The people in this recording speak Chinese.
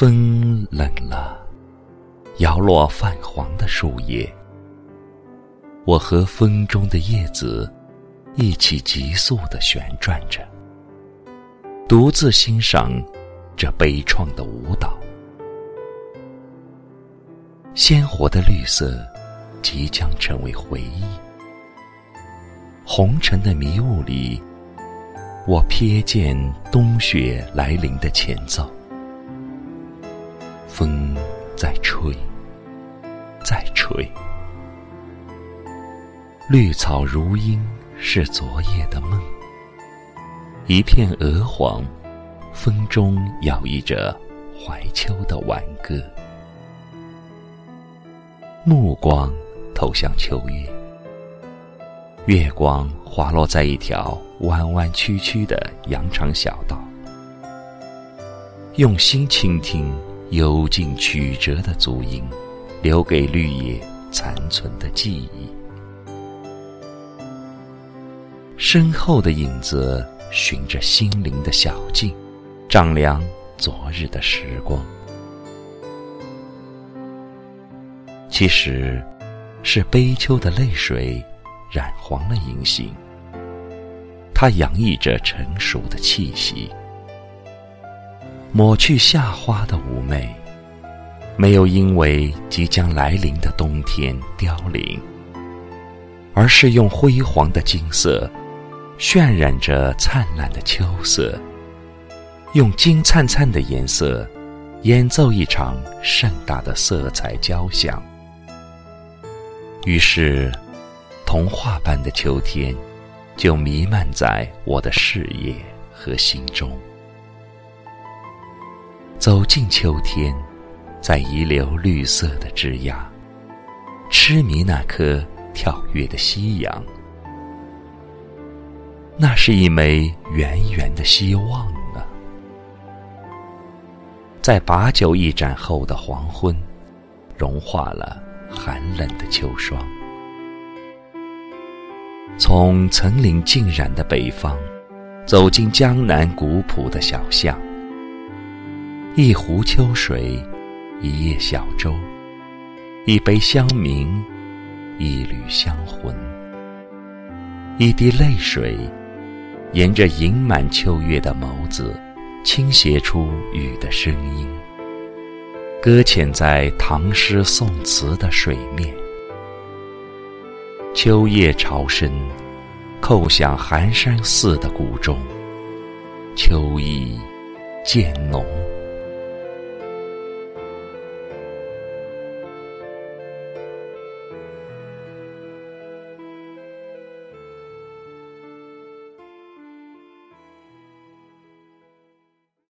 风冷了，摇落泛黄的树叶。我和风中的叶子一起急速的旋转着，独自欣赏这悲怆的舞蹈。鲜活的绿色即将成为回忆。红尘的迷雾里，我瞥见冬雪来临的前奏。风在吹，在吹。绿草如茵，是昨夜的梦。一片鹅黄，风中摇曳着怀秋的挽歌。目光投向秋月，月光滑落在一条弯弯曲曲的羊肠小道。用心倾听幽静曲折的足音，留给绿野残存的记忆。身后的影子，循着心灵的小径，丈量昨日的时光。其实，是悲秋的泪水染黄了银杏。它洋溢着成熟的气息，抹去夏花的妩媚，没有因为即将来临的冬天凋零，而是用辉煌的金色。渲染着灿烂的秋色，用金灿灿的颜色演奏一场盛大的色彩交响。于是，童话般的秋天就弥漫在我的视野和心中。走进秋天，在遗留绿色的枝桠，痴迷那颗跳跃的夕阳。那是一枚圆圆的希望啊！在把酒一盏后的黄昏，融化了寒冷的秋霜。从层林尽染的北方，走进江南古朴的小巷。一壶秋水，一叶小舟，一杯香茗，一缕香魂，一滴泪水。沿着盈满秋月的眸子，倾斜出雨的声音，搁浅在唐诗宋词的水面。秋夜潮声，叩响寒山寺的古钟。秋意渐浓。